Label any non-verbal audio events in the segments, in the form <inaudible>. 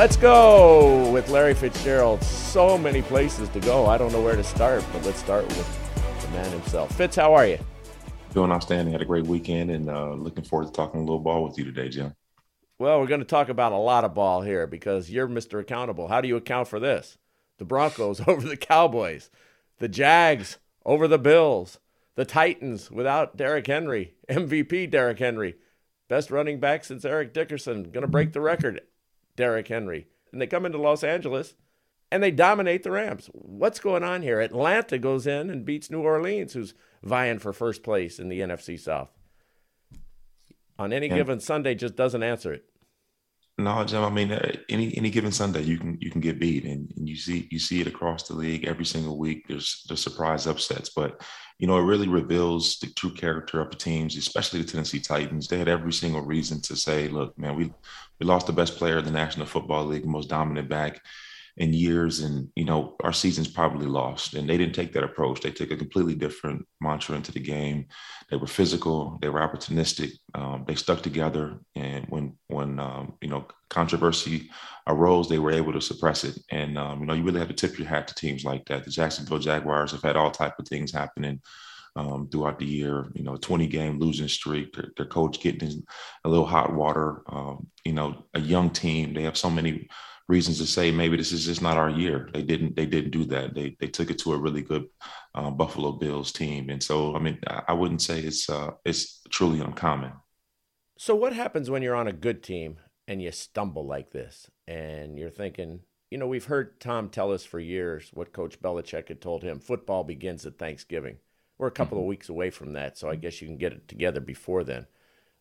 Let's go with Larry Fitzgerald. So many places to go. I don't know where to start, but let's start with the man himself. Fitz, how are you? Doing outstanding. Had a great weekend and uh, looking forward to talking a little ball with you today, Jim. Well, we're going to talk about a lot of ball here because you're Mr. Accountable. How do you account for this? The Broncos <laughs> over the Cowboys, the Jags over the Bills, the Titans without Derrick Henry, <laughs> MVP Derrick Henry, best running back since Eric Dickerson, going to break the record, Derrick Henry. And they come into Los Angeles and they dominate the Rams. What's going on here? Atlanta goes in and beats New Orleans, who's vying for first place in the NFC South. On any given Sunday, just doesn't answer it. No, Jim. I mean, uh, any any given Sunday, you can you can get beat, and, and you see you see it across the league every single week. There's there's surprise upsets, but you know it really reveals the true character of the teams, especially the Tennessee Titans. They had every single reason to say, "Look, man, we we lost the best player in the National Football League, most dominant back." In years and you know our season's probably lost. And they didn't take that approach. They took a completely different mantra into the game. They were physical. They were opportunistic. Um, they stuck together. And when when um, you know controversy arose they were able to suppress it. And um, you know you really have to tip your hat to teams like that. The jacksonville jaguars have had all type of things happening um, throughout the year. You know, 20 game losing streak, their, their coach getting a little hot water. Um, you know, a young team. They have so many reasons to say maybe this is just not our year. They didn't they didn't do that. They they took it to a really good uh, Buffalo Bills team, and so I mean I wouldn't say it's uh, it's truly uncommon. So what happens when you're on a good team and you stumble like this, and you're thinking, you know, we've heard Tom tell us for years what Coach Belichick had told him: football begins at Thanksgiving. We're a couple mm-hmm. of weeks away from that, so I guess you can get it together before then.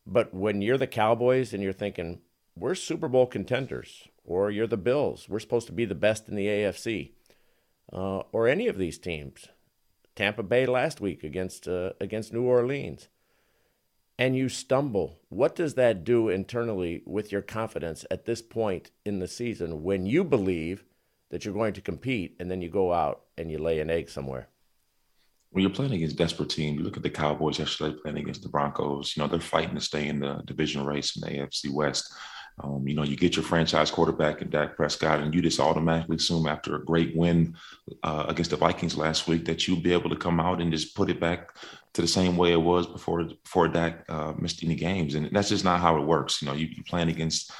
But when you're the Cowboys and you're thinking, we're Super Bowl contenders, or you're the Bills. We're supposed to be the best in the AFC, uh, or any of these teams. Tampa Bay last week against uh, against New Orleans, and you stumble. What does that do internally with your confidence at this point in the season when you believe that you're going to compete, and then you go out and you lay an egg somewhere? When you're playing against desperate teams, you look at the Cowboys yesterday playing against the Broncos. You know they're fighting to stay in the division race in the AFC West um, you know, you get your franchise quarterback in Dak Prescott, and you just automatically assume after a great win uh, against the Vikings last week that you'll be able to come out and just put it back to the same way it was before before Dak uh, missed any games, and that's just not how it works. You know, you, playing against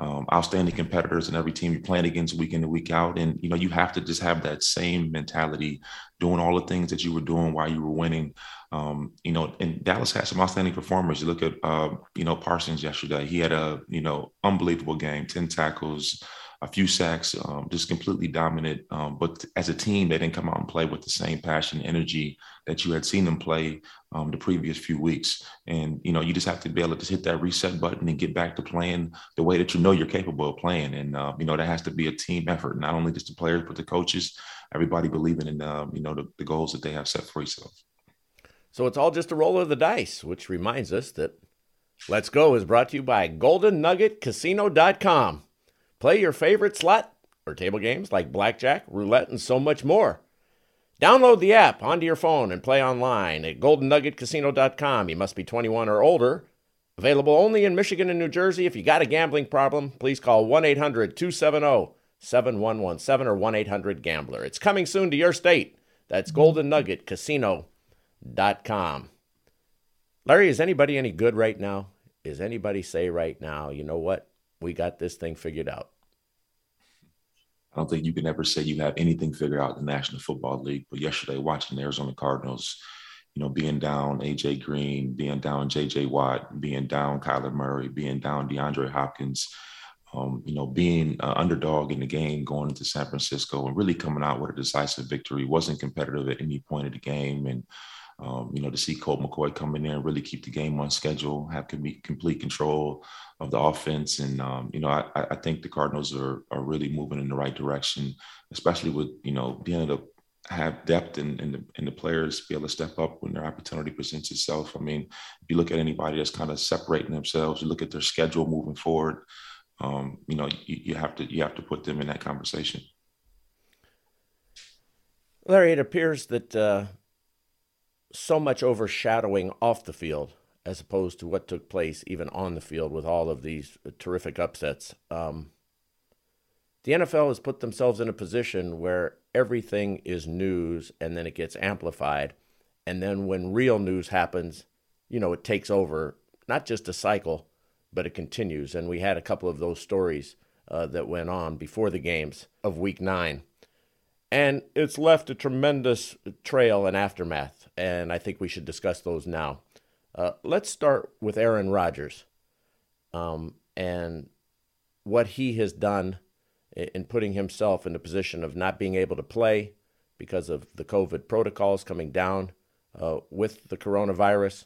um, outstanding competitors in every team you're playing against week in and week out. And, you know, you have to just have that same mentality, doing all the things that you were doing while you were winning. Um, you know, and Dallas had some outstanding performers. You look at, uh, you know, Parsons yesterday. He had a, you know, unbelievable game, 10 tackles, a few sacks, um, just completely dominant. Um, but as a team, they didn't come out and play with the same passion, energy that you had seen them play um, the previous few weeks. And you know, you just have to be able to hit that reset button and get back to playing the way that you know you're capable of playing. And uh, you know, that has to be a team effort, not only just the players but the coaches, everybody believing in um, you know the, the goals that they have set for themselves. So it's all just a roll of the dice, which reminds us that Let's Go is brought to you by GoldenNuggetCasino.com. Play your favorite slot or table games like blackjack, roulette, and so much more. Download the app onto your phone and play online at goldennuggetcasino.com. You must be 21 or older. Available only in Michigan and New Jersey. If you got a gambling problem, please call 1 800 270 7117 or 1 800 Gambler. It's coming soon to your state. That's goldennuggetcasino.com. Larry, is anybody any good right now? Is anybody say right now, you know what? We got this thing figured out. I don't think you can ever say you have anything figured out in the National Football League. But yesterday, watching the Arizona Cardinals, you know, being down AJ Green, being down JJ Watt, being down Kyler Murray, being down DeAndre Hopkins, um, you know, being an underdog in the game going into San Francisco and really coming out with a decisive victory, wasn't competitive at any point of the game. And um, you know, to see Colt McCoy come in there and really keep the game on schedule, have complete control of the offense, and um, you know, I, I, think the Cardinals are are really moving in the right direction, especially with you know being able to have depth and in, in, the the players be able to step up when their opportunity presents itself. I mean, if you look at anybody that's kind of separating themselves, you look at their schedule moving forward. Um, you know, you, you have to you have to put them in that conversation. Larry, it appears that uh, so much overshadowing off the field as opposed to what took place even on the field with all of these terrific upsets. Um, the NFL has put themselves in a position where everything is news and then it gets amplified. And then when real news happens, you know, it takes over not just a cycle, but it continues. And we had a couple of those stories uh, that went on before the games of week nine. And it's left a tremendous trail and aftermath. And I think we should discuss those now. Uh, let's start with Aaron Rodgers um, and what he has done in putting himself in the position of not being able to play because of the COVID protocols coming down uh, with the coronavirus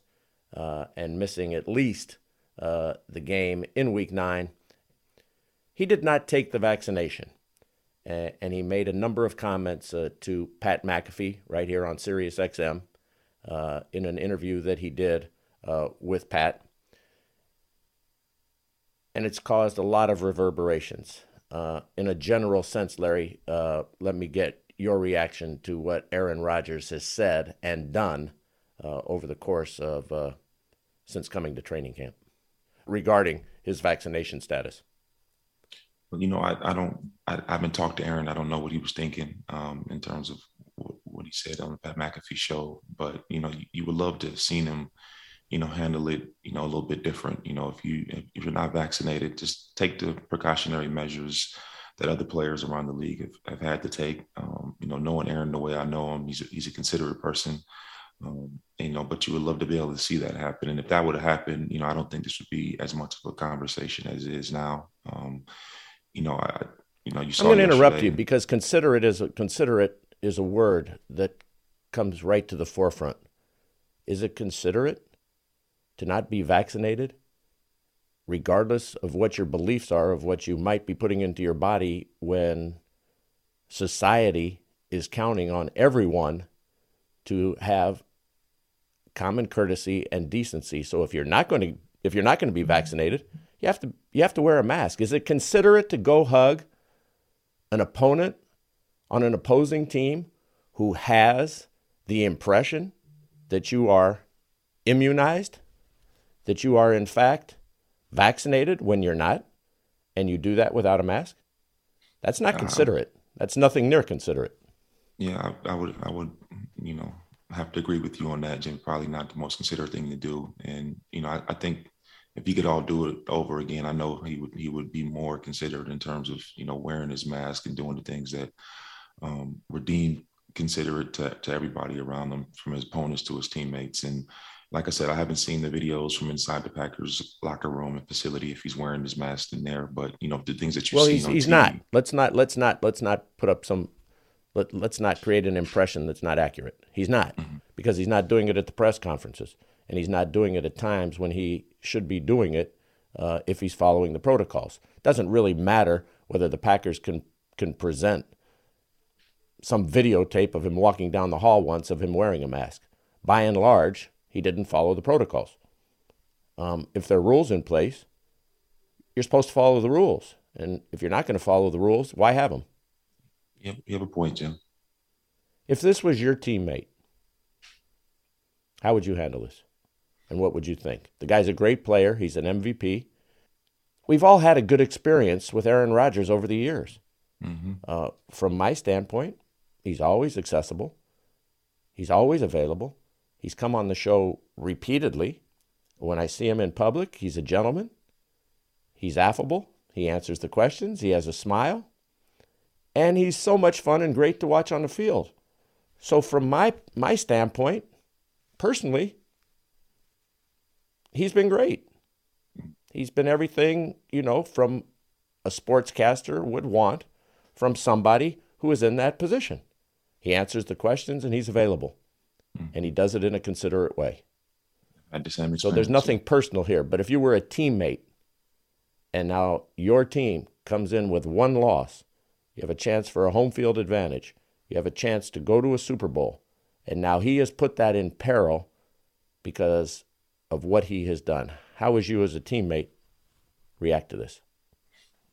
uh, and missing at least uh, the game in week nine. He did not take the vaccination. and he made a number of comments uh, to Pat McAfee right here on Sirius XM uh, in an interview that he did uh, with Pat. And it's caused a lot of reverberations. in a general sense, Larry, let me get your reaction to what Aaron Rodgers has said and done over the course of since coming to training camp regarding his vaccination status? Well, you know, I, I don't, I, I, haven't talked to Aaron. I don't know what he was thinking um, in terms of what, he said on the Pat McAfee show. But, you know, you, you, would love to have seen him, you know, handle it, you know, a little bit different. You know, if you, if you're not vaccinated, just take the precautionary measures that other players around the league have, have had to take. Um, you know, knowing Aaron the way I know him, he's a, he's a considerate person. Um, you know, but you would love to be able to see that happen. And if that would have happened, you know, I don't think this would be as much of a conversation as it is now. Um, you know, I, you know, you. I'm going to interrupt you because considerate is a considerate is a word that comes right to the forefront. Is it considerate to not be vaccinated, regardless of what your beliefs are of what you might be putting into your body when society is counting on everyone to have common courtesy and decency. So if you're not going to if you're not going to be vaccinated, you have to you have to wear a mask. Is it considerate to go hug an opponent on an opposing team who has the impression that you are immunized, that you are in fact vaccinated when you're not, and you do that without a mask? That's not uh, considerate. That's nothing near considerate. Yeah, I, I would I would you know have to agree with you on that, Jim. Probably not the most considerate thing to do. And you know, I, I, think if he could all do it over again, I know he would he would be more considerate in terms of you know wearing his mask and doing the things that um, were deemed considerate to, to everybody around them, from his opponents to his teammates. And like I said, I haven't seen the videos from inside the Packers locker room and facility if he's wearing his mask in there. But you know, the things that you see on TV well, he's, he's TV, not. Let's not let's not let's not put up some let, let's not create an impression that's not accurate. He's not, mm-hmm. because he's not doing it at the press conferences, and he's not doing it at times when he should be doing it uh, if he's following the protocols. It doesn't really matter whether the Packers can can present some videotape of him walking down the hall once of him wearing a mask. By and large, he didn't follow the protocols. Um, if there are rules in place, you're supposed to follow the rules. And if you're not going to follow the rules, why have them? You have, a point, Jim. If this was your teammate, how would you handle this? And what would you think? The guy's a great player. He's an MVP. We've all had a good experience with Aaron Rodgers over the years. Mm-hmm. Uh, from my standpoint, he's always accessible. He's always available. He's come on the show repeatedly. When I see him in public, he's a gentleman. He's affable. He answers the questions. He has a smile and he's so much fun and great to watch on the field. So from my my standpoint, personally, he's been great. He's been everything, you know, from a sportscaster would want from somebody who is in that position. He answers the questions and he's available. Mm-hmm. And he does it in a considerate way. So there's nothing personal here. But if you were a teammate and now your team comes in with one loss you have a chance for a home field advantage. You have a chance to go to a Super Bowl. And now he has put that in peril because of what he has done. How would you, as a teammate, react to this?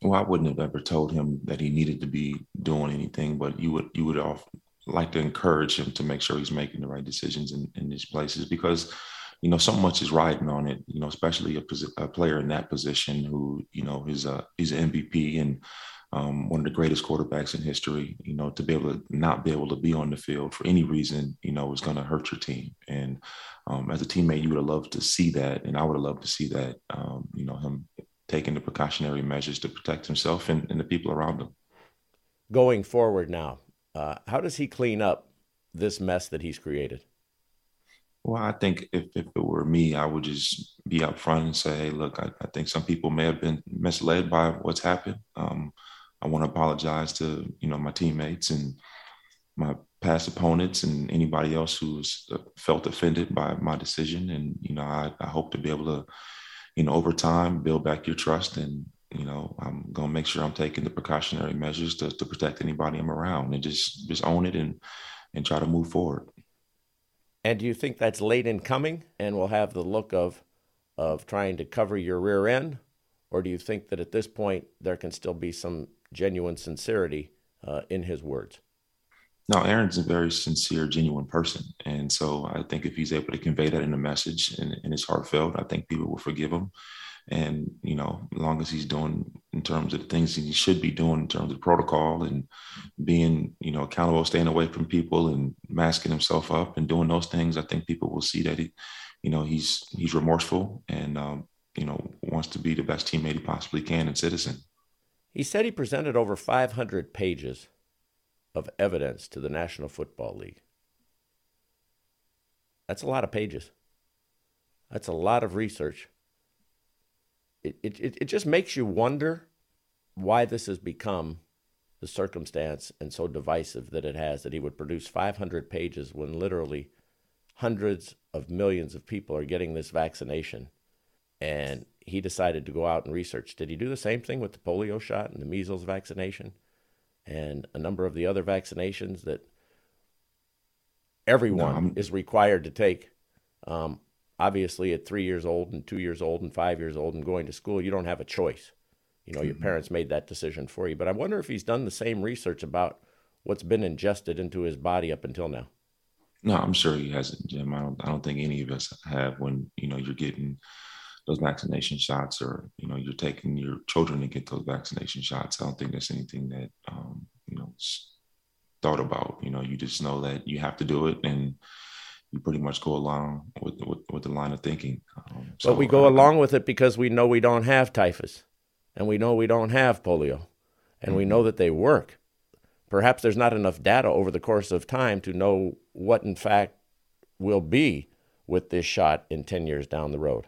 Well, I wouldn't have ever told him that he needed to be doing anything, but you would you would like to encourage him to make sure he's making the right decisions in, in these places because you know so much is riding on it. You know, especially a, a player in that position who you know is a he's an MVP and um, one of the greatest quarterbacks in history, you know, to be able to not be able to be on the field for any reason, you know, is going to hurt your team. And um, as a teammate, you would have loved to see that, and I would have loved to see that, um, you know, him taking the precautionary measures to protect himself and, and the people around him. Going forward now, uh, how does he clean up this mess that he's created? Well, I think if, if it were me, I would just be upfront and say, hey, look, I, I think some people may have been misled by what's happened. Um, I want to apologize to, you know, my teammates and my past opponents and anybody else who's uh, felt offended by my decision. And, you know, I, I hope to be able to, you know, over time, build back your trust. And, you know, I'm going to make sure I'm taking the precautionary measures to, to protect anybody I'm around and just, just own it and, and try to move forward. And do you think that's late in coming and will have the look of of trying to cover your rear end, or do you think that at this point there can still be some genuine sincerity uh, in his words? No, Aaron's a very sincere, genuine person, and so I think if he's able to convey that in a message and, and it's heartfelt, I think people will forgive him. And you know, as long as he's doing in terms of the things he should be doing in terms of protocol and being, you know, accountable, staying away from people and masking himself up and doing those things, I think people will see that he, you know, he's he's remorseful and um, you know wants to be the best teammate he possibly can and citizen. He said he presented over 500 pages of evidence to the National Football League. That's a lot of pages. That's a lot of research it, it, it just makes you wonder why this has become the circumstance and so divisive that it has that he would produce 500 pages when literally hundreds of millions of people are getting this vaccination. And he decided to go out and research. Did he do the same thing with the polio shot and the measles vaccination and a number of the other vaccinations that everyone no, is required to take? Um, obviously at three years old and two years old and five years old and going to school, you don't have a choice. You know, mm-hmm. your parents made that decision for you. But I wonder if he's done the same research about what's been ingested into his body up until now. No, I'm sure he hasn't, Jim. I don't. I don't think any of us have. When you know you're getting those vaccination shots, or you know you're taking your children to get those vaccination shots. I don't think there's anything that um, you know thought about. You know, you just know that you have to do it, and you pretty much go along with with, with the line of thinking. Um, so, but we go along with it because we know we don't have typhus, and we know we don't have polio, and mm-hmm. we know that they work. Perhaps there's not enough data over the course of time to know what, in fact, will be with this shot in 10 years down the road,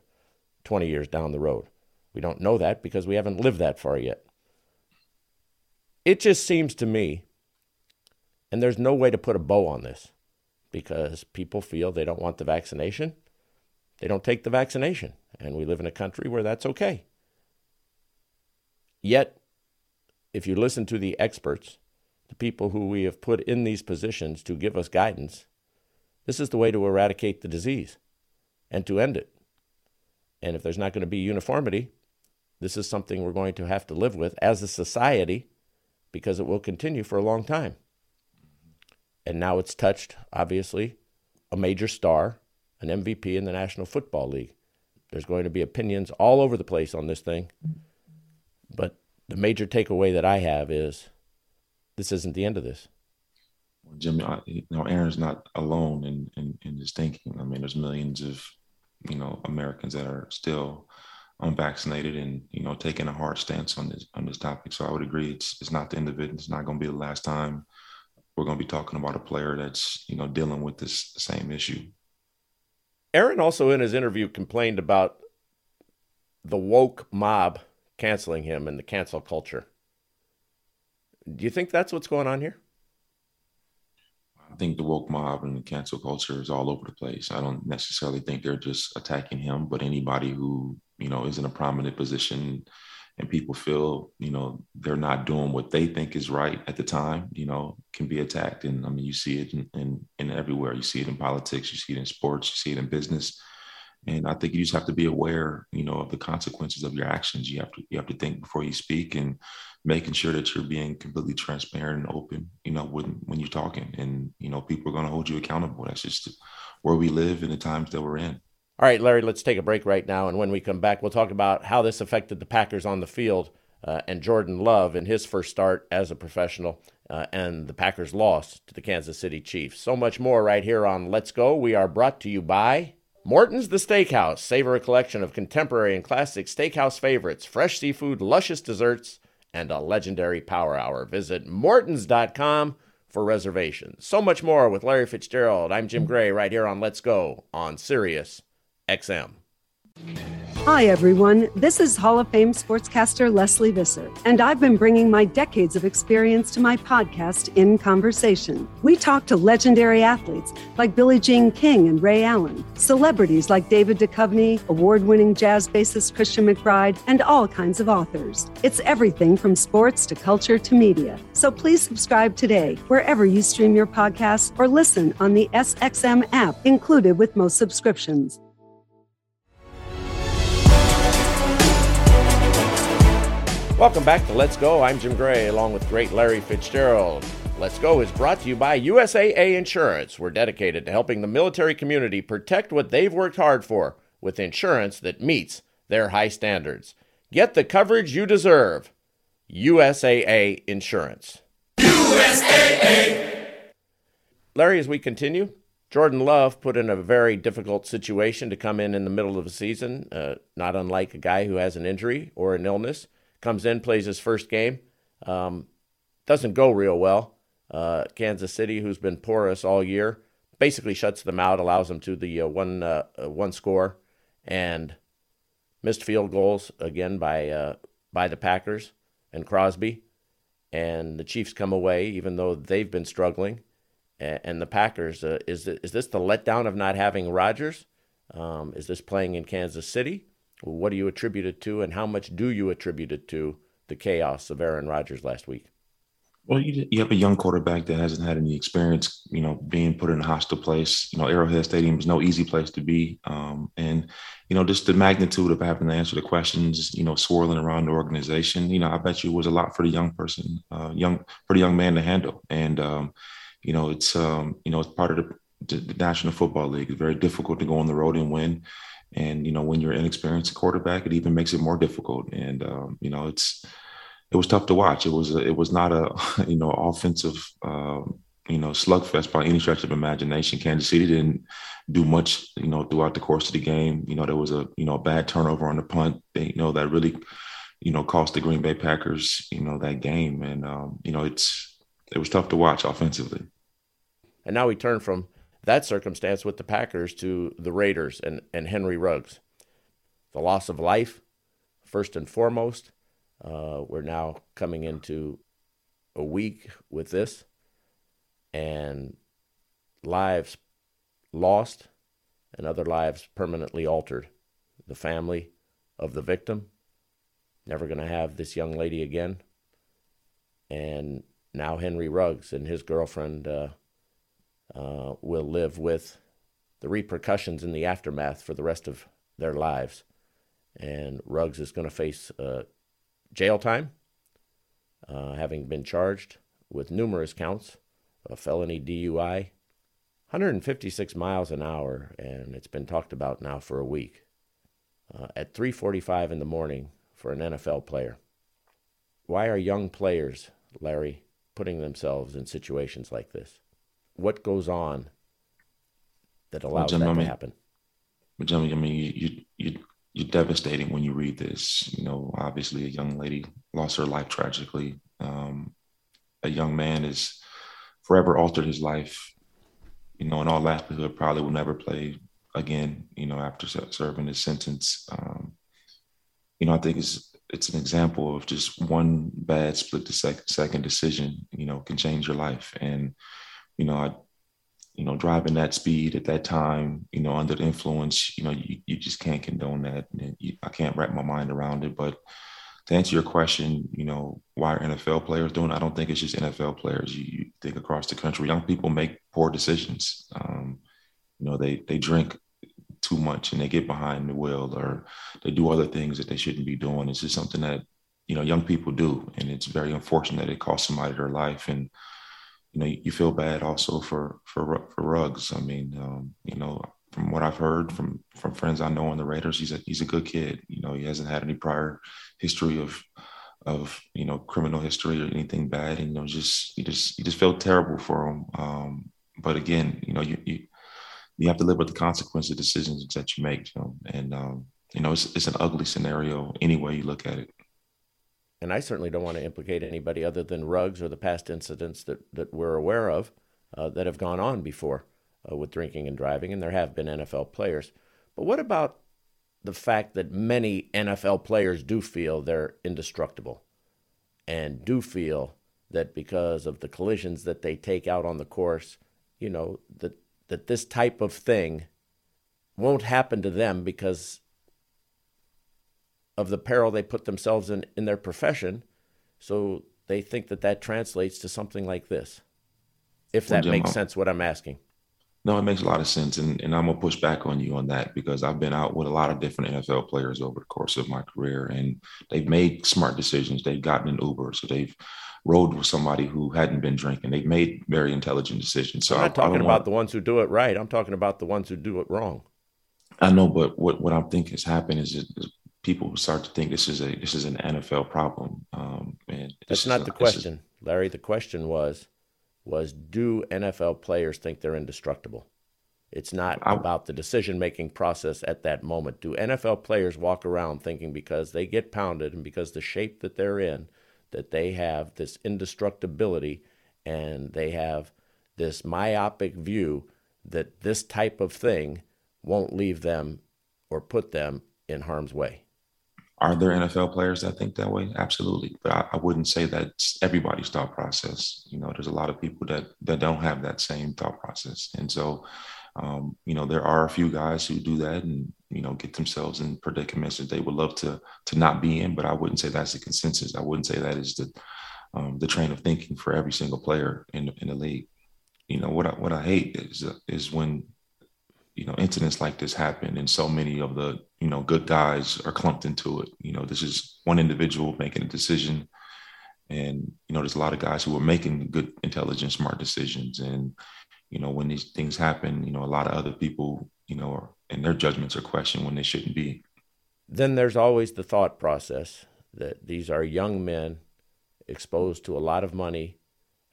20 years down the road. We don't know that because we haven't lived that far yet. It just seems to me, and there's no way to put a bow on this because people feel they don't want the vaccination, they don't take the vaccination. And we live in a country where that's okay. Yet, if you listen to the experts, the people who we have put in these positions to give us guidance, this is the way to eradicate the disease and to end it. And if there's not going to be uniformity, this is something we're going to have to live with as a society because it will continue for a long time and now it's touched, obviously, a major star, an MVP in the National Football League. There's going to be opinions all over the place on this thing. But the major takeaway that I have is this isn't the end of this. Jimmy, I, you know, Aaron's not alone in, in, in his thinking. I mean, there's millions of, you know, Americans that are still unvaccinated and, you know, taking a hard stance on this, on this topic. So I would agree. It's, it's not the end of it. It's not going to be the last time we're going to be talking about a player that's you know dealing with this same issue. Aaron also in his interview complained about the woke mob canceling him and the cancel culture. Do you think that's what's going on here? I think the woke mob and the cancel culture is all over the place. I don't necessarily think they're just attacking him, but anybody who you know is in a prominent position and people feel you know they're not doing what they think is right at the time you know can be attacked. And i mean you see it in, in, in everywhere. You see it in politics. You see it in sports. You see it in business. And i think you just have to be aware you know of the consequences of your actions. You have to you have to think before you speak and making sure that you're being completely transparent and open you know when when you're talking. And you know people are going to hold you accountable. That's just where we live in the times that we're in all right, Larry, let's take a break right now. And when we come back, we'll talk about how this affected the Packers on the field uh, and Jordan Love in his first start as a professional, uh, and the Packers lost to the Kansas City Chiefs. So much more right here on Let's Go. We are brought to you by Morton's the Steakhouse. Savor a collection of contemporary and classic steakhouse favorites, fresh seafood, luscious desserts, and a legendary power hour. Visit Mortons.com for reservations. So much more with Larry Fitzgerald. I'm Jim Gray right here on Let's Go on Sirius XM. Hi, everyone. This is Hall of Fame sportscaster Lesley Visser, and I've been bringing my decades of experience to my podcast, In Conversation. We talk to legendary athletes like Billie Jean King and Ray Allen, celebrities like David Duchovny, award winning jazz bassist Christian McBride, and all kinds of authors. It's everything from sports to culture to media. So please subscribe today, wherever you stream your podcasts, or listen on the SXM app included with most subscriptions. Welcome back to Let's Go. I'm Jim Gray along with great Larry Fitzgerald. Let's Go is brought to you by USAA Insurance. We're dedicated to helping the military community protect what they've worked hard for with insurance that meets their high standards. Get the coverage you deserve. USAA Insurance. USAA! Larry, as we continue, Jordan Love put in a very difficult situation to come in in the middle of the season, uh, not unlike a guy who has an injury or an illness comes in, plays his first game. Um, doesn't go real well. Uh, Kansas City, who's been porous all year, basically shuts them out, allows them to the uh, one uh, uh one score, and missed field goals again by uh, by the Packers and Crosby, and the Chiefs come away even though they've been struggling, and, and the Packers uh, is is this the letdown of not having Rodgers? Um, is this playing in Kansas City? What do you attribute it to, and how much do you attribute it to the chaos of Aaron Rodgers last week? Well, you, you have a young quarterback that hasn't had any experience, you know, being put in a hostile place. You know, Arrowhead Stadium is no easy place to be. Um, and, you know, just the magnitude of having to answer the questions, you know, swirling around the organization, you know, I bet you was a lot for the young person, uh, young, for the young man to handle. And, um, you know, it's, um, you know, it's part of the, the National Football League. It's very difficult to go on the road and win. And you know, when you're inexperienced quarterback, it even makes it more difficult. And um, you know, it's it was tough to watch. It was a, it was not a you know offensive um, you know slugfest by any stretch of imagination. Kansas City didn't do much you know throughout the course of the game. You know, there was a you know bad turnover on the punt. They, you know that really you know cost the Green Bay Packers you know that game. And um, you know it's it was tough to watch offensively. And now we turn from that circumstance with the Packers to the Raiders and, and Henry Ruggs. The loss of life, first and foremost. Uh, we're now coming into a week with this, and lives lost and other lives permanently altered. The family of the victim, never going to have this young lady again. And now Henry Ruggs and his girlfriend. Uh, uh, will live with the repercussions in the aftermath for the rest of their lives. And Ruggs is going to face uh, jail time, uh, having been charged with numerous counts of felony DUI, 156 miles an hour, and it's been talked about now for a week. Uh, at 3:45 in the morning for an NFL player. Why are young players, Larry, putting themselves in situations like this? What goes on that allows well, that to happen? But Jimmy, I mean, you, you, you, you're devastating when you read this. You know, obviously, a young lady lost her life tragically. Um, a young man is forever altered his life. You know, in all likelihood, probably will never play again. You know, after serving his sentence. Um, you know, I think it's it's an example of just one bad split second decision. You know, can change your life and you know, I, you know, driving that speed at that time, you know, under the influence, you know, you, you just can't condone that. And you, I can't wrap my mind around it. But to answer your question, you know, why are NFL players doing? It? I don't think it's just NFL players. You, you, think across the country, young people make poor decisions. Um, you know, they they drink too much and they get behind the wheel, or they do other things that they shouldn't be doing. It's just something that you know young people do, and it's very unfortunate that it costs somebody their life. And you know, you feel bad also for for for Ruggs. I mean, um, you know, from what I've heard from from friends I know on the Raiders, he's a he's a good kid. You know, he hasn't had any prior history of of you know criminal history or anything bad, and you know just you just you just feel terrible for him. Um, but again, you know you, you you have to live with the consequences of decisions that you make, you know? and um, you know it's it's an ugly scenario any way you look at it. And I certainly don't want to implicate anybody other than Ruggs or the past incidents that that we're aware of uh, that have gone on before uh, with drinking and driving, and there have been NFL players. But what about the fact that many NFL players do feel they're indestructible and do feel that because of the collisions that they take out on the course, you know, that, that this type of thing won't happen to them because of the peril they put themselves in in their profession. So they think that that translates to something like this. If that well, Jim, makes sense, what I'm asking. No, it makes a lot of sense. And, and I'm going to push back on you on that because I've been out with a lot of different NFL players over the course of my career and they've made smart decisions. They've gotten an Uber. So they've rode with somebody who hadn't been drinking. They've made very intelligent decisions. So I'm not talking about want... the ones who do it right. I'm talking about the ones who do it wrong. I know, but what, what I think has happened is, is people start to think this is a this is an NFL problem. Um, and that's not the question, is... Larry. The question was was do NFL players think they're indestructible? It's not I, about the decision making process at that moment. Do NFL players walk around thinking because they get pounded and because the shape that they're in, that they have this indestructibility and they have this myopic view that this type of thing won't leave them or put them in harm's way? Are there NFL players that think that way? Absolutely, but I, I, wouldn't say that's everybody's thought process. You know, there's a lot of people that that don't have that same thought process, and so, um, you know, there are a few guys who do that and you know get themselves in predicaments that they would love to to not be in. But I wouldn't say that's the consensus. I wouldn't say that is the um, the train of thinking for every single player in in the league. You know what I, what I hate is is when you know incidents like this happen and so many of the you know good guys are clumped into it. You know this is one individual making a decision. And you know there's a lot of guys who are making good intelligent smart decisions. And you know when these things happen you know a lot of other people you know are, and their judgments are questioned when they shouldn't be. Then there's always the thought process that these are young men exposed to a lot of money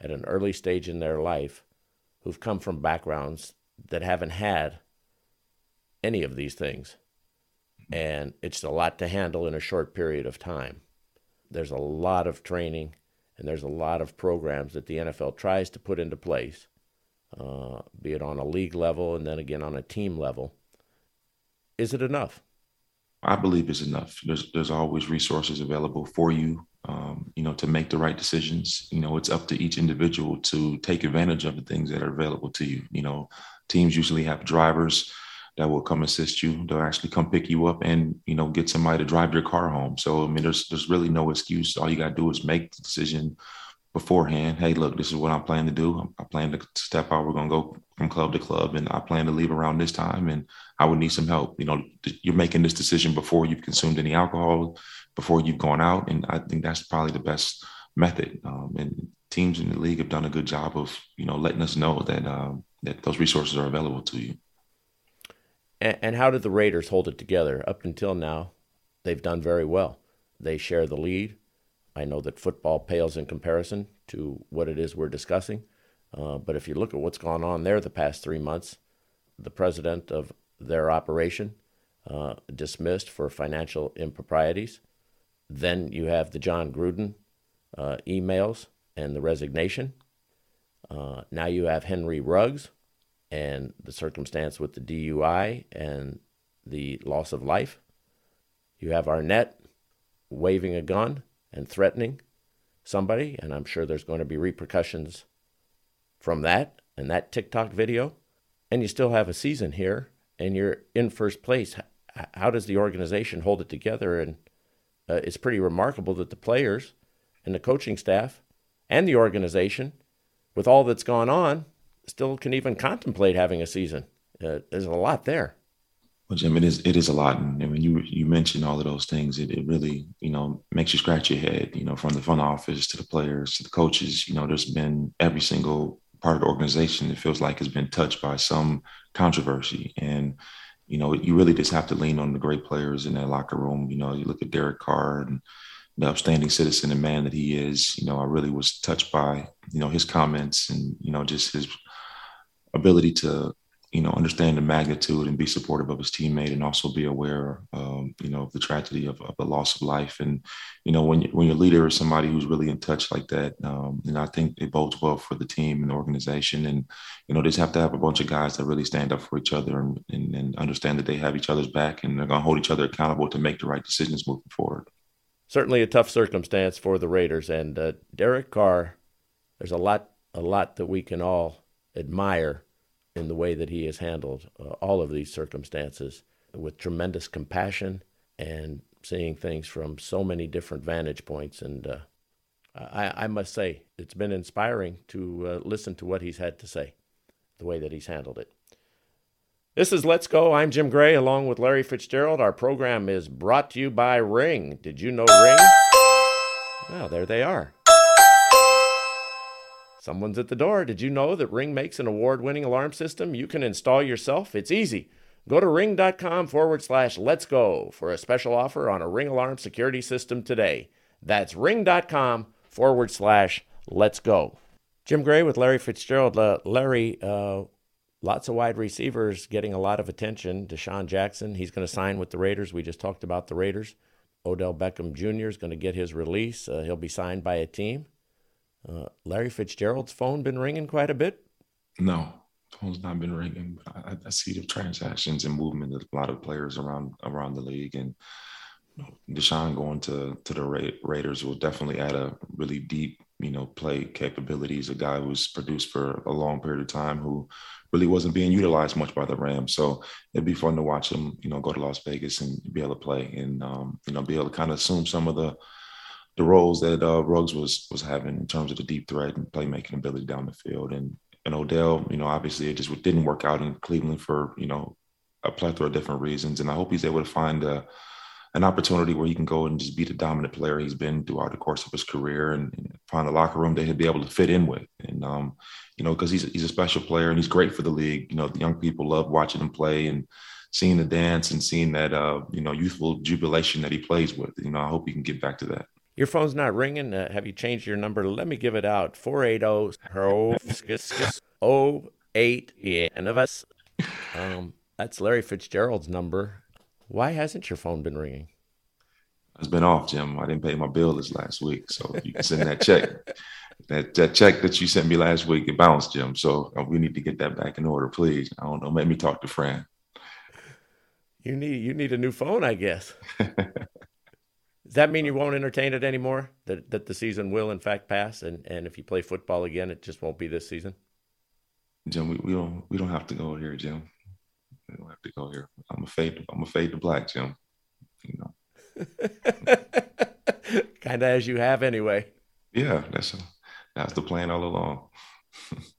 at an early stage in their life who've come from backgrounds that haven't had any of these things. And it's a lot to handle in a short period of time. There's a lot of training and there's a lot of programs that the NFL tries to put into place, uh, be it on a league level and then again on a team level. Is it enough? I believe it's enough. There's there's always resources available for you, um, you know, to make the right decisions. You know, it's up to each individual to take advantage of the things that are available to you. You know, teams usually have drivers that will come assist you. They'll actually come pick you up and you know get somebody to drive your car home. So I mean, there's there's really no excuse. All you got to do is make the decision beforehand. Hey, look, this is what I'm planning to do. I plan to step out. We're gonna go from club to club, and I plan to leave around this time. And I would need some help. You know, you're making this decision before you've consumed any alcohol, before you've gone out, and I think that's probably the best method. Um, and teams in the league have done a good job of you know letting us know that um, that those resources are available to you. And, and how did the Raiders hold it together? Up until now, they've done very well. They share the lead. I know that football pales in comparison to what it is we're discussing. Uh, but if you look at what's gone on there the past three months, the president of their operation uh, dismissed for financial improprieties. Then you have the Jon Gruden uh, emails and the resignation. Uh, now you have Henry Ruggs and the circumstance with the DUI and the loss of life. You have Arnette waving a gun and threatening somebody, and I'm sure there's going to be repercussions from that and that TikTok video. And you still have a season here, and you're in first place. How does the organization hold it together? And uh, it's pretty remarkable that the players and the coaching staff and the organization, with all that's gone on, still can even contemplate having a season. Uh, there's a lot there. Well, Jim, it is it is a lot, and when you you mentioned all of those things, it, it really you know makes you scratch your head. You know, from the front office to the players to the coaches. You know, there's been every single part of the organization. It feels like has been touched by some controversy, and you know, you really just have to lean on the great players in that locker room. You know, you look at Derek Carr and the upstanding citizen and man that he is. You know, I really was touched by you know his comments and you know just his ability to you know, understand the magnitude and be supportive of his teammate, and also be aware, um, you know, of the tragedy of, of, the loss of life. And you know, when you, when your leader is somebody who's really in touch like that, um, and I think it bodes well for the team and the organization. And you know, they just have to have a bunch of guys that really stand up for each other and, and, and understand that they have each other's back, and they're going to hold each other accountable to make the right decisions moving forward. Certainly, a tough circumstance for the Raiders and uh, Derek Carr. There's a lot, a lot that we can all admire in the way that he has handled uh, all of these circumstances with tremendous compassion and seeing things from so many different vantage points. And uh, I, I, must say, it's been inspiring to uh, listen to what he's had to say, the way that he's handled it. This is Let's Go. I'm Jim Gray along with Larry Fitzgerald. Our program is brought to you by Ring. Did you know Ring? Well, there they are. Someone's at the door. Did you know that Ring makes an award winning alarm system you can install yourself? It's easy. Go to ring.com forward slash let's go for a special offer on a Ring alarm security system today. That's ring.com forward slash let's go. Jim Gray with Larry Fitzgerald. Uh, Larry, uh, lots of wide receivers getting a lot of attention. DeSean Jackson, he's going to sign with the Raiders. We just talked about the Raiders. Odell Beckham Jr. is going to get his release. Uh, he'll be signed by a team. Uh, Larry Fitzgerald's phone been ringing quite a bit? No, phone's not been ringing. I, I, see the transactions and movement of a lot of players around around the league, and you know, DeSean going to to the Ra- Raiders will definitely add a really deep, you know, play capabilities. A guy who's produced for a long period of time, who really wasn't being utilized much by the Rams. So it'd be fun to watch him, you know, go to Las Vegas and be able to play, and um, you know, be able to kind of assume some of the the roles that uh, Ruggs was was having in terms of the deep threat and playmaking ability down the field. And and Odell, you know, obviously it just didn't work out in Cleveland for you know a plethora of different reasons. And I hope he's able to find a, an opportunity where he can go and just be the dominant player he's been throughout the course of his career and, and find a locker room that he'll be able to fit in with. And um, you know, because he's he's a special player and he's great for the league. You know, the young people love watching him play and seeing the dance and seeing that uh, you know youthful jubilation that he plays with. You know, I hope he can get back to that. Your phone's not ringing. Uh, have you changed your number? Let me give it out. 480 08 and of us. Um, that's Larry Fitzgerald's number. Why hasn't your phone been ringing? It's been off, Jim. I didn't pay my bill this last week, so you can send that check. That, that check that you sent me last week, it bounced, Jim. So uh, we need to get that back in order, please. I don't know. Let me talk to Fran. You need you need a new phone, I guess. <laughs> Does that mean you won't entertain it anymore? That that the season will in fact pass, and, and if you play football again, it just won't be this season. Jim, we, we don't we don't have to go here, Jim. We don't have to go here. I'm a fade. I'm a fade to black, Jim. You know. <laughs> kind of as you have anyway. Yeah, that's a, that's the plan all along. <laughs>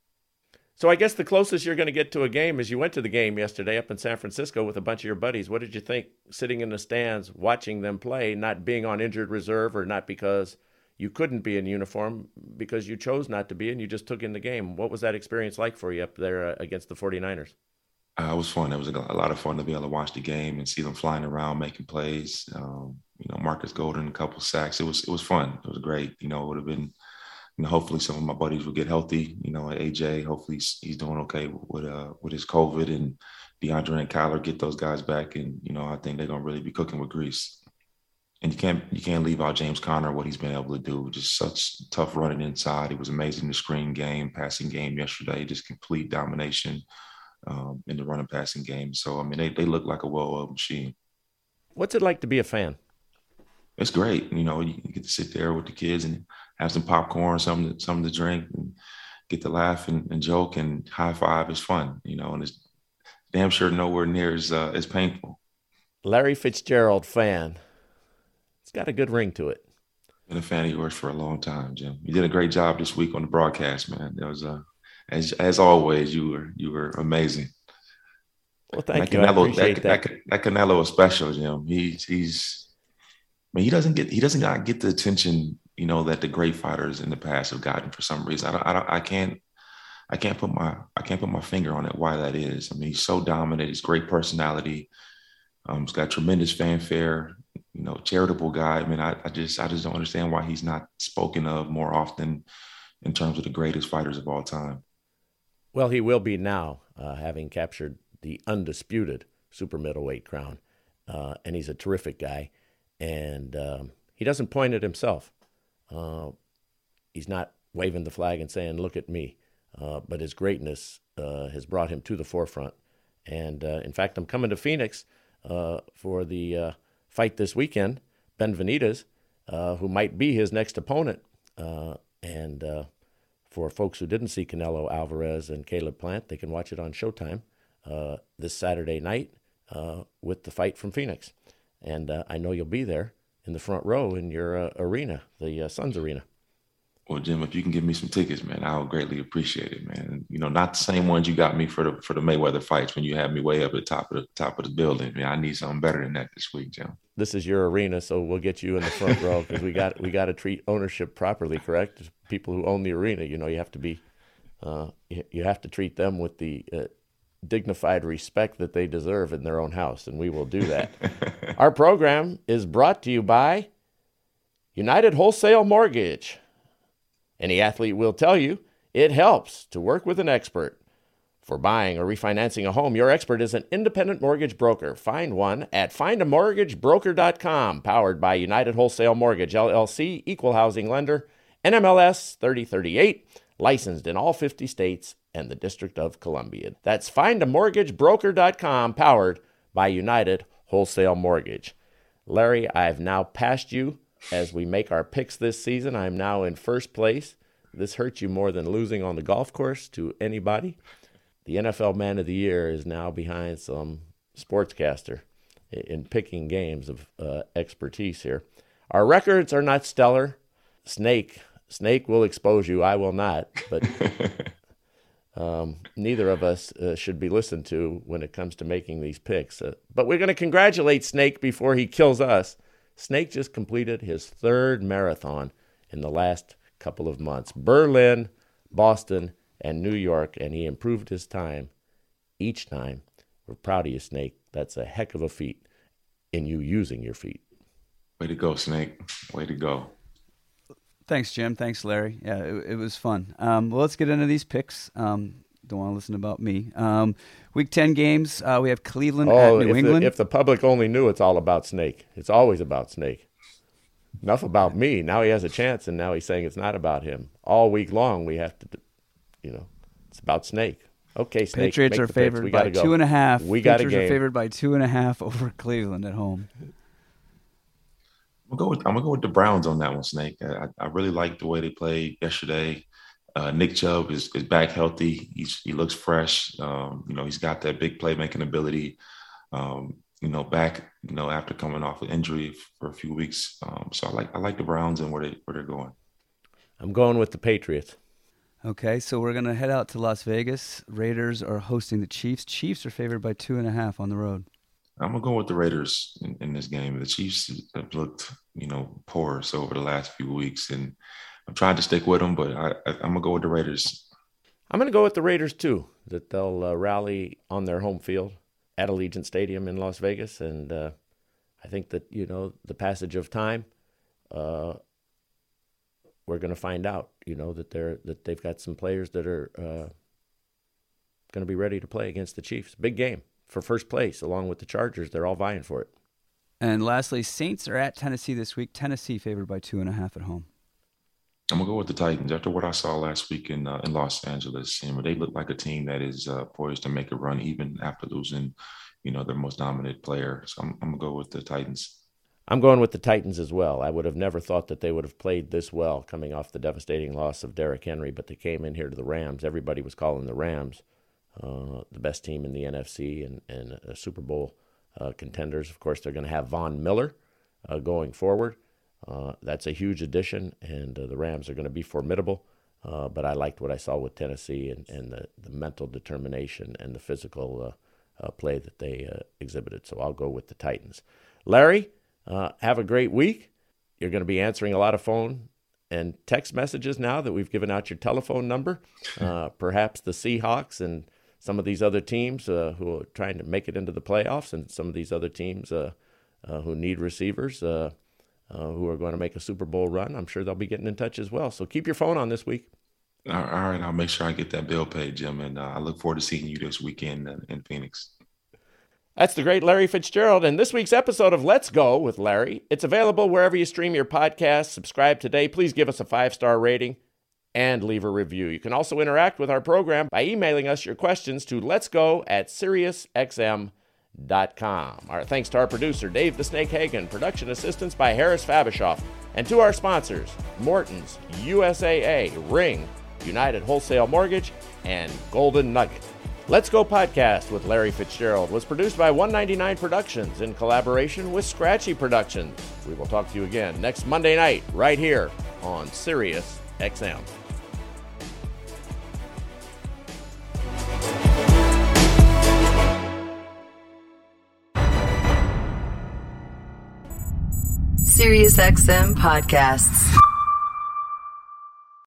So I guess the closest you're going to get to a game is you went to the game yesterday up in San Francisco with a bunch of your buddies. What did you think sitting in the stands watching them play, not being on injured reserve or not because you couldn't be in uniform because you chose not to be and you just took in the game. What was that experience like for you up there uh, against the 49ers? Uh, it was fun. It was a, lot of fun to be able to watch the game and see them flying around, making plays. Um, you know, Marcus Golden, a couple sacks. It was it was fun. It was great. You know, it would have been and hopefully some of my buddies will get healthy. You know, AJ, hopefully he's, he's doing okay with uh, with his COVID, and DeAndre and Kyler get those guys back, and you know, I think they're gonna really be cooking with grease. And you can't you can't leave out James Conner what he's been able to do. Just such tough running inside. It was amazing the screen game, passing game yesterday. Just complete domination um, in the running passing game. So I mean, they they look like a well-oiled machine. What's it like to be a fan? It's great. You know, you get to sit there with the kids and have some popcorn, something to, something to drink, and get to laugh and, and joke and high five is fun, you know, and it's damn sure nowhere near as uh, as painful. Larry Fitzgerald fan. It's got a good ring to it. Been a fan of yours for a long time, Jim. You did a great job this week on the broadcast, man. That was uh, as as always, you were you were amazing. Well, thank that you. Canelo, I appreciate that, that. that. Canelo is special, Jim. He's he's. I mean, he doesn't get he doesn't not get the attention you know, that the great fighters in the past have gotten for some reason. I don't, I, don't, I can't, I can't put my, I can't put my finger on it. Why that is. I mean, he's so dominant. He's great personality. Um, he's got tremendous fanfare. you know, charitable guy. I mean, I, I just I just don't understand why he's not spoken of more often in terms of the greatest fighters of all time. Well, he will be now, uh, having captured the undisputed super middleweight crown, uh, and he's a terrific guy, and um, he doesn't point at himself. Uh, he's not waving the flag and saying, "Look at me," uh, but his greatness uh, has brought him to the forefront. And uh, in fact, I'm coming to Phoenix for the fight this weekend. Benavidez, who might be his next opponent, and for folks who didn't see Canelo Alvarez and Caleb Plant, they can watch it on Showtime uh, this Saturday night uh, with the fight from Phoenix. And uh, I know you'll be there in the front row in your uh, arena, the uh, Suns Arena. Well, Jim, if you can give me some tickets, man, I'll greatly appreciate it, man. You know, not the same ones you got me for the for the Mayweather fights when you had me way up at the top of the top of the building. Man, I need something better than that this week, Jim. This is your arena, so we'll get you in the front row because we got we got to treat ownership properly, correct? People who own the arena, you know, you have to be, uh, you, you have to treat them with the uh, dignified respect that they deserve in their own house, and we will do that. <laughs> Our program is brought to you by United Wholesale Mortgage. Any athlete will tell you it helps to work with an expert. For buying or refinancing a home, your expert is an independent mortgage broker. Find one at findamortgagebroker.com, powered by United Wholesale Mortgage, LLC, Equal Housing Lender, NMLS 3038, licensed in all 50 states and the District of Columbia. That's findamortgagebroker.com, powered by United Wholesale Mortgage. Larry, I've now passed you as we make our picks this season. I'm now in first place. This hurts you more than losing on the golf course to anybody. The NFL Man of the Year is now behind some sportscaster in picking games of uh, expertise here. Our records are not stellar. Snake, Snake will expose you. I will not. But <laughs> um, neither of us uh, should be listened to when it comes to making these picks. Uh, but we're going to congratulate Snake before he kills us Snake just completed his third marathon in the last couple of months Berlin, Boston, and New York, and he improved his time each time. We're proud of you, Snake. That's a heck of a feat in you using your feet. Way to go, Snake. Way to go. Thanks, Jim. Thanks, Larry. Yeah, it, it was fun. Um, well, let's get into these picks. Um, don't want to listen about me. Um, week 10 games, uh, we have Cleveland oh, at New if England. The, if the public only knew it's all about Snake, it's always about Snake. Enough about me. Now he has a chance, and now he's saying it's not about him. All week long, we have to, you know, it's about Snake. Okay, Snake. Patriots are favored by go. two and a half. We got Patriots a game. are favored by two and a half <laughs> over Cleveland at home. I'm gonna go with I'm gonna go with the Browns on that one, Snake. I, I really like the way they played yesterday. Uh, Nick Chubb is, is back healthy. He's, he looks fresh. Um, you know, he's got that big playmaking ability. Um, you know, back you know after coming off an injury for a few weeks. Um, so I like I like the Browns and where they where they're going. I'm going with the Patriots. Okay, so we're gonna head out to Las Vegas. Raiders are hosting the Chiefs. Chiefs are favored by two and a half on the road. I'm gonna go with the Raiders in, in this game. The Chiefs have looked, you know, porous over the last few weeks, and I'm trying to stick with them, but I, am gonna go with the Raiders. I'm gonna go with the Raiders too. That they'll uh, rally on their home field at Allegiant Stadium in Las Vegas, and uh, I think that you know the passage of time, uh, we're gonna find out. You know that they're that they've got some players that are uh, gonna be ready to play against the Chiefs. Big game for first place, along with the Chargers. They're all vying for it. And lastly, Saints are at Tennessee this week. Tennessee favored by two and a half at home. I'm gonna go with the Titans. After what I saw last week in uh, in Los Angeles, you know, they look like a team that is uh, poised to make a run even after losing, you know, their most dominant player. So I'm, I'm gonna go with the Titans. I'm going with the Titans as well. I would have never thought that they would have played this well coming off the devastating loss of Derrick Henry, but they came in here to the Rams. Everybody was calling the Rams uh, the best team in the NFC and, and Super Bowl uh, contenders. Of course, they're going to have Von Miller uh, going forward. Uh, that's a huge addition, and uh, the Rams are going to be formidable. Uh, but I liked what I saw with Tennessee and, and the, the mental determination and the physical play that they exhibited. So I'll go with the Titans. Larry, have a great week. You're going to be answering a lot of phone and text messages now that we've given out your telephone number. <laughs> perhaps the Seahawks and some of these other teams who are trying to make it into the playoffs, and some of these other teams uh, who need receivers, uh, uh, who are going to make a Super Bowl run. I'm sure they'll be getting in touch as well. So keep your phone on this week. All right, I'll make sure I get that bill paid, Jim, and uh, I look forward to seeing you this weekend in, in Phoenix. That's the great Larry Fitzgerald. And this week's episode of Let's Go with Larry. It's available wherever you stream your podcast. Subscribe today. Please give us a five star rating and leave a review. You can also interact with our program by emailing us your questions to let's go at SiriusXM.com. Our thanks to our producer, Dave the Snake Hagen, production assistance by Harris Fabishoff, and to our sponsors, Morton's, USAA, Ring, United Wholesale Mortgage, and Golden Nugget. Let's Go podcast with Larry Fitzgerald was produced by 199 Productions in collaboration with Scratchy Productions. We will talk to you again next Monday night right here on Sirius XM. SiriusXM podcasts.